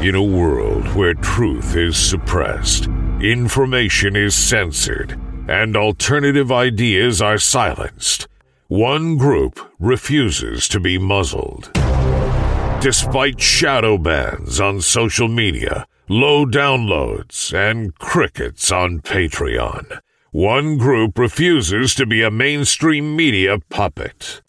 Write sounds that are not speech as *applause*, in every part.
In a world where truth is suppressed, information is censored, and alternative ideas are silenced, one group refuses to be muzzled. Despite shadow bans on social media, low downloads, and crickets on Patreon, one group refuses to be a mainstream media puppet.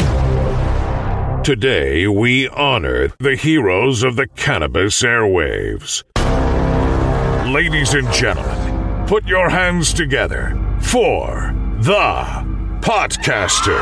Today, we honor the heroes of the cannabis airwaves. Ladies and gentlemen, put your hands together for the Podcasters.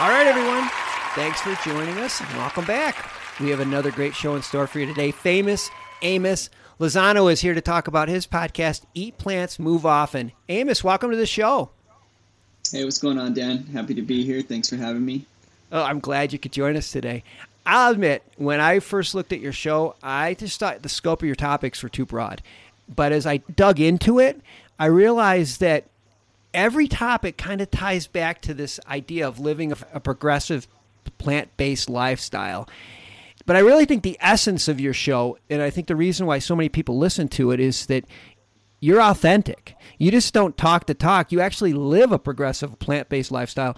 All right, everyone. Thanks for joining us and welcome back. We have another great show in store for you today. Famous Amos Lozano is here to talk about his podcast, Eat Plants, Move Often. Amos, welcome to the show. Hey, what's going on, Dan? Happy to be here. Thanks for having me. Oh, I'm glad you could join us today. I'll admit, when I first looked at your show, I just thought the scope of your topics were too broad. But as I dug into it, I realized that every topic kind of ties back to this idea of living a, progressive plant based lifestyle. But I really think the essence of your show, and I think the reason why so many people listen to it, is that you're authentic. You just don't talk the talk. You actually live a progressive plant based lifestyle.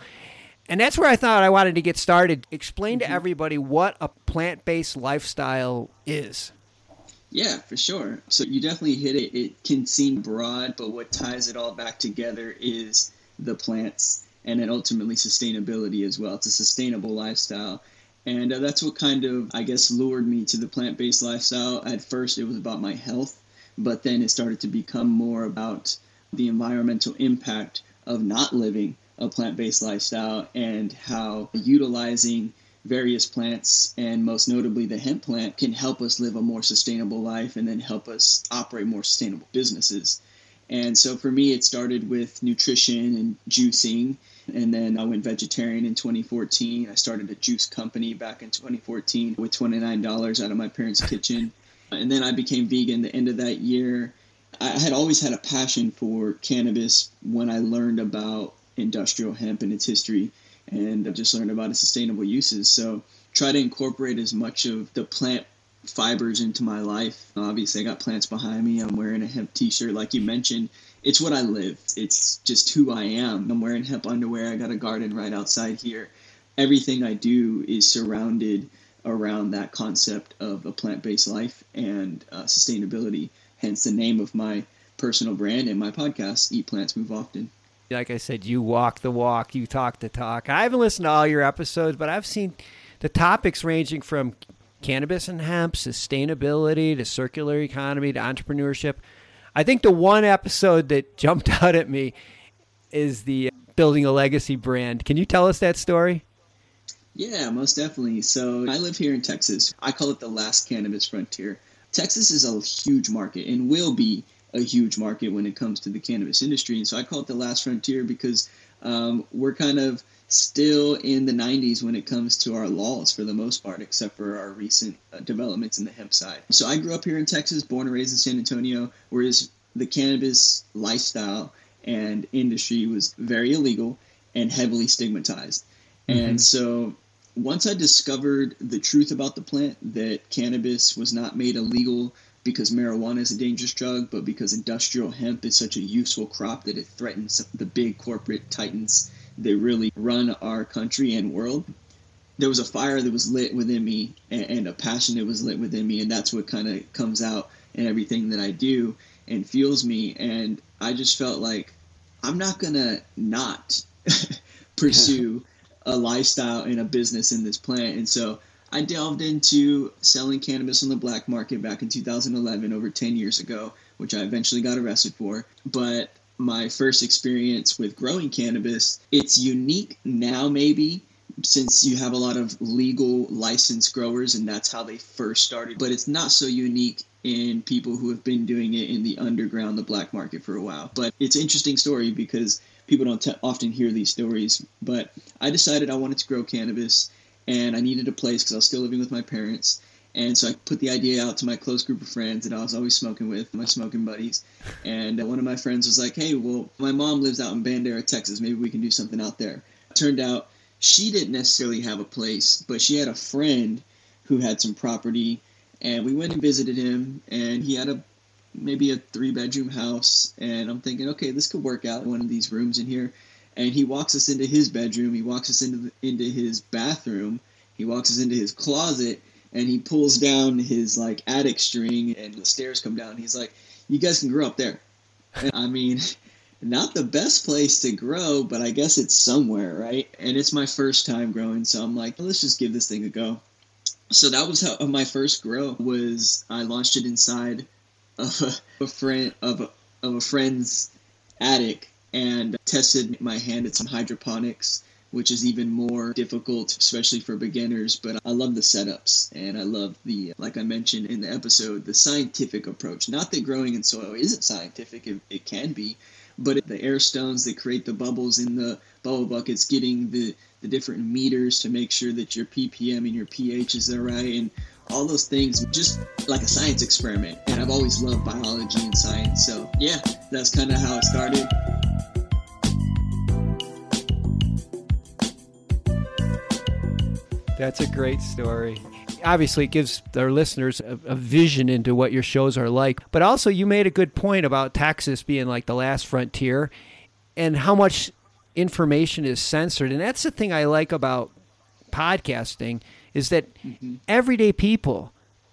And that's where I thought I wanted to get started. Explain to mm-hmm. everybody what a plant based lifestyle is. Yeah, for sure. So you definitely hit it. It can seem broad, but what ties it all back together is the plants and then ultimately sustainability as well. It's a sustainable lifestyle. And uh, that's what kind of, I guess, lured me to the plant based lifestyle. At first, it was about my health, but then it started to become more about the environmental impact of not living a plant based lifestyle and how utilizing various plants and most notably the hemp plant can help us live a more sustainable life and then help us operate more sustainable businesses. And so for me, it started with nutrition and juicing and then I went vegetarian in 2014. I started a juice company back in 2014 with $29 out of my parents' kitchen. And then I became vegan the end of that year. I had always had a passion for cannabis when I learned about industrial hemp and its history and I've just learned about its sustainable uses. So try to incorporate as much of the plant fibers into my life. Obviously, I got plants behind me. I'm wearing a hemp t-shirt like you mentioned it's what I live. It's just who I am. I'm wearing hemp underwear. I got a garden right outside here. Everything I do is surrounded around that concept of a plant based life and uh, sustainability. Hence the name of my personal brand and my podcast, Eat Plants Move Often. Like I said, you walk the walk, you talk the talk. I haven't listened to all your episodes, but I've seen the topics ranging from cannabis and hemp, sustainability to circular economy to entrepreneurship. I think the one episode that jumped *laughs* out at me is the building a legacy brand. Can you tell us that story? Yeah, most definitely. So I live here in Texas. I call it the last cannabis frontier. Texas is a huge market and will be a huge market when it comes to the cannabis industry. And so I call it the last frontier because um, we're kind of still in the 90s when it comes to our laws for the most part, except for our recent uh, developments in the hemp side. So I grew up here in Texas, born and raised in San Antonio, whereas the cannabis lifestyle and industry was very illegal and heavily stigmatized. Mm-hmm. And so once I discovered the truth about the plant, that cannabis was not made illegal because marijuana is a dangerous drug, but because industrial hemp is such a useful crop that it threatens the big corporate titans that really run our country and world. There was a fire that was lit within me and, a passion that was lit within me, and that's what kind of comes out in everything that I do and fuels me. And I just felt like I'm not gonna not *laughs* pursue *laughs* a lifestyle and a business in this plant. And so I delved into selling cannabis on the black market back in 2011, over 10 years ago, which I eventually got arrested for. But my first experience with growing cannabis, it's unique now, maybe since you have a lot of legal licensed growers and that's how they first started, but it's not so unique in people who have been doing it in the underground, the black market for a while. But it's an interesting story because people don't t- often hear these stories. But I decided I wanted to grow cannabis and I needed a place because I was still living with my parents. And so I put the idea out to my close group of friends that I was always smoking with, my smoking buddies. And uh, one of my friends was like, hey, well, my mom lives out in Bandera, Texas. Maybe we can do something out there. Turned out she didn't necessarily have a place, but she had a friend who had some property. And we went and visited him, and he had a maybe a three bedroom house. And I'm thinking, okay, this could work out one of these rooms in here. And he walks us into his bedroom. He walks us into the, into his bathroom. He walks us into his closet and he pulls down his like attic string and the stairs come down. He's like, "You guys can grow up there." And, I mean, *laughs* not the best place to grow, but I guess it's somewhere, right? And it's my first time growing, so I'm like, let's just give this thing a go. So that was how my first grow was. I launched it inside of a, *laughs* a friend of a, of a friend's attic and tested my hand at some hydroponics which is even more difficult, especially for beginners. But I love the setups and I love the, like I mentioned in the episode, the scientific approach. Not that growing in soil isn't scientific, it, it can be, but the air stones that create the bubbles in the bubble buckets, getting the, the different meters to make sure that your ppm and your pH is right, and all those things, just like a science experiment. And I've always loved biology and science. So, yeah, that's kind of how it started. That's a great story. Obviously, it gives our listeners a, a, vision into what your shows are like. But also, you made a good point about Texas being like the last frontier and how much information is censored. And that's the thing I like about podcasting is that mm-hmm. everyday people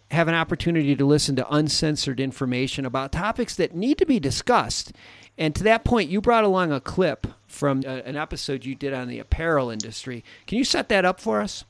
have an opportunity to listen to uncensored information about topics that need to be discussed. And to that point, you brought along a clip from a, an episode you did on the apparel industry. Can you set that up for us?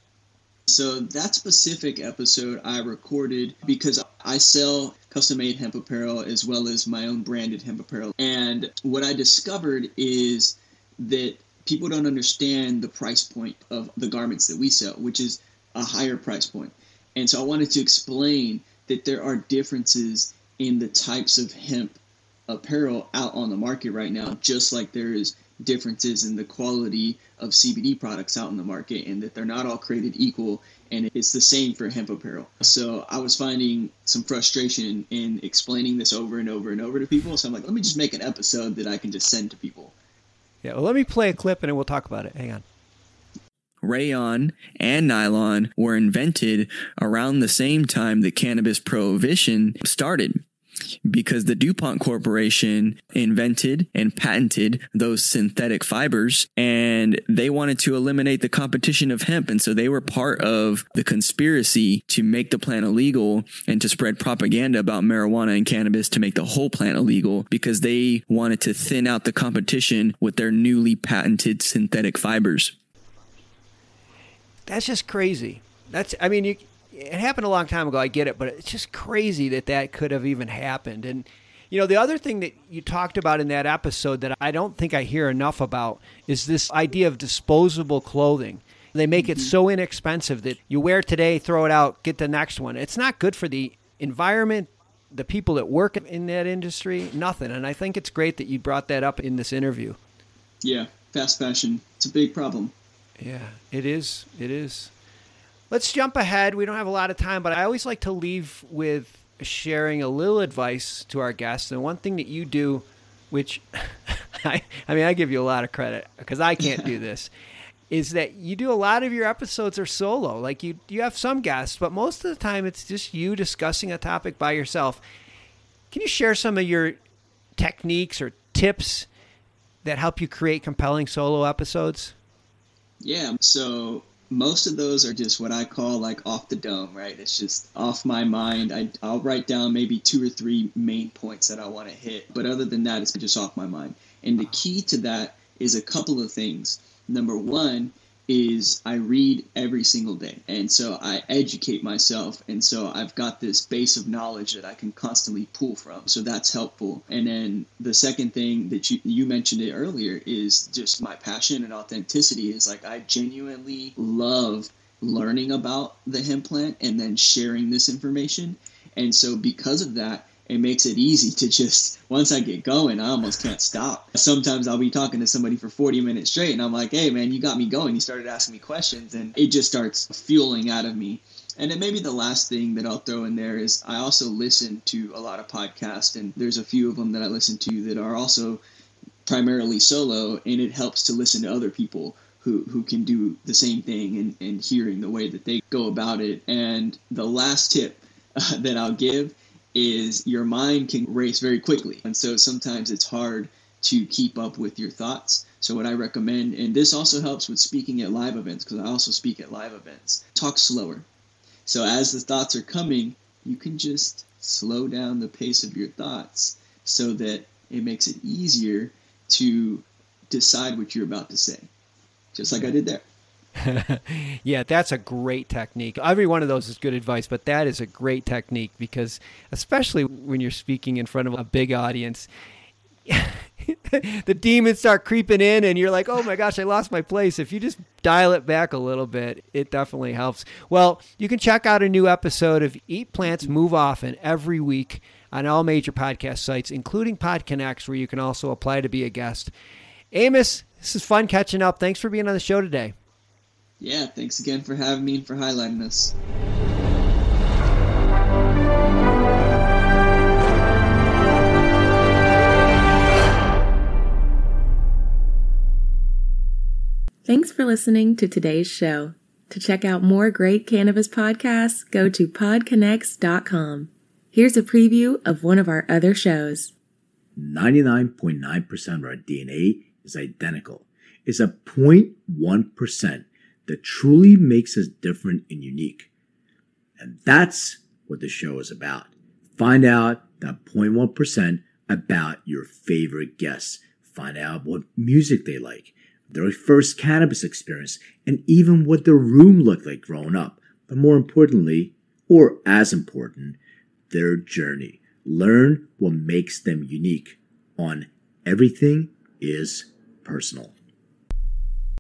So that specific episode I recorded because I sell custom made hemp apparel as well as my own branded hemp apparel. And what I discovered is that people don't understand the price point of the garments that we sell, which is a higher price point. And so I wanted to explain that there are differences in the types of hemp apparel out on the market right now, just like there is differences in the quality of CBD products out in the market and that they're not all created equal. And it's the same for hemp apparel. So I was finding some frustration in explaining this over and over and over to people. So I'm like, let me just make an episode that I can just send to people. Yeah, well, let me play a clip and then we'll talk about it. Hang on. Rayon and nylon were invented around the same time that cannabis prohibition started because the DuPont Corporation invented and patented those synthetic fibers and they wanted to eliminate the competition of hemp. And so they were part of the conspiracy to make the plant illegal and to spread propaganda about marijuana and cannabis to make the whole plant illegal because they wanted to thin out the competition with their newly patented synthetic fibers. That's just crazy. That's, I mean, you, it happened a long time ago. I get it, but it's just crazy that that could have even happened. And you know, the other thing that you talked about in that episode that I don't think I hear enough about is this idea of disposable clothing. They make it mm-hmm. so inexpensive that you wear today, throw it out, get the next one. It's not good for the environment, the people that work in that industry, nothing. And I think it's great that you brought that up in this interview. Yeah, fast fashion. It's a big problem. Yeah, it is. It is. Let's jump ahead. We don't have a lot of time, but I always like to leave with sharing a little advice to our guests. And one thing that you do, which *laughs* I, I mean, I give you a lot of credit because I can't do *laughs* this, is that you do a lot of your episodes are solo. Like you, you have some guests, but most of the time it's just you discussing a topic by yourself. Can you share some of your techniques or tips that help you create compelling solo episodes? Yeah. So most of those are just what I call like off the dome, right? It's just off my mind. I, I'll write down maybe two or three main points that I want to hit, but other than that, it's just off my mind. And the key to that is a couple of things. Number one is I read every single day. And so I educate myself. And so I've got this base of knowledge that I can constantly pull from. So that's helpful. And then the second thing that you, you mentioned it earlier is just my passion and authenticity is like I genuinely love learning about the hemp plant and then sharing this information. And so because of that, it makes it easy to just once I get going, I almost can't stop. Sometimes I'll be talking to somebody for 40 minutes straight, and I'm like, "Hey, man, you got me going." You started asking me questions, and it just starts fueling out of me. And then maybe the last thing that I'll throw in there is I also listen to a lot of podcasts, and there's a few of them that I listen to that are also primarily solo, and it helps to listen to other people who, who can do the same thing and, and hearing the way that they go about it. And the last tip uh, *laughs* that I'll give is your mind can race very quickly. And so sometimes it's hard to keep up with your thoughts. So, what I recommend, and this also helps with speaking at live events, because I also speak at live events, talk slower. So, as the thoughts are coming, you can just slow down the pace of your thoughts so that it makes it easier to decide what you're about to say, just like I did there. *laughs* yeah, that's a great technique. Every one of those is good advice, but that is a great technique because, especially when you're speaking in front of a big audience, *laughs* the demons start creeping in, and you're like, oh my gosh, I lost my place. If you just dial it back a little bit, it definitely helps. Well, you can check out a new episode of Eat Plants, Move Often every week on all major podcast sites, including PodConx, where you can also apply to be a guest. Amos, this is fun catching up. Thanks for being on the show today. Yeah, thanks again for having me and for highlighting us. Thanks for listening to today's show. To check out more great cannabis podcasts, go to podconx.com. Here's a preview of one of our other shows. 99.9% of our DNA is identical. It's a 0.1% that truly makes us different and unique. And that's what the show is about. Find out that 0.1% about your favorite guests. Find out what music they like, their first cannabis experience, and even what their room looked like growing up. But more importantly, or as important, their journey. Learn what makes them unique on Everything is Personal.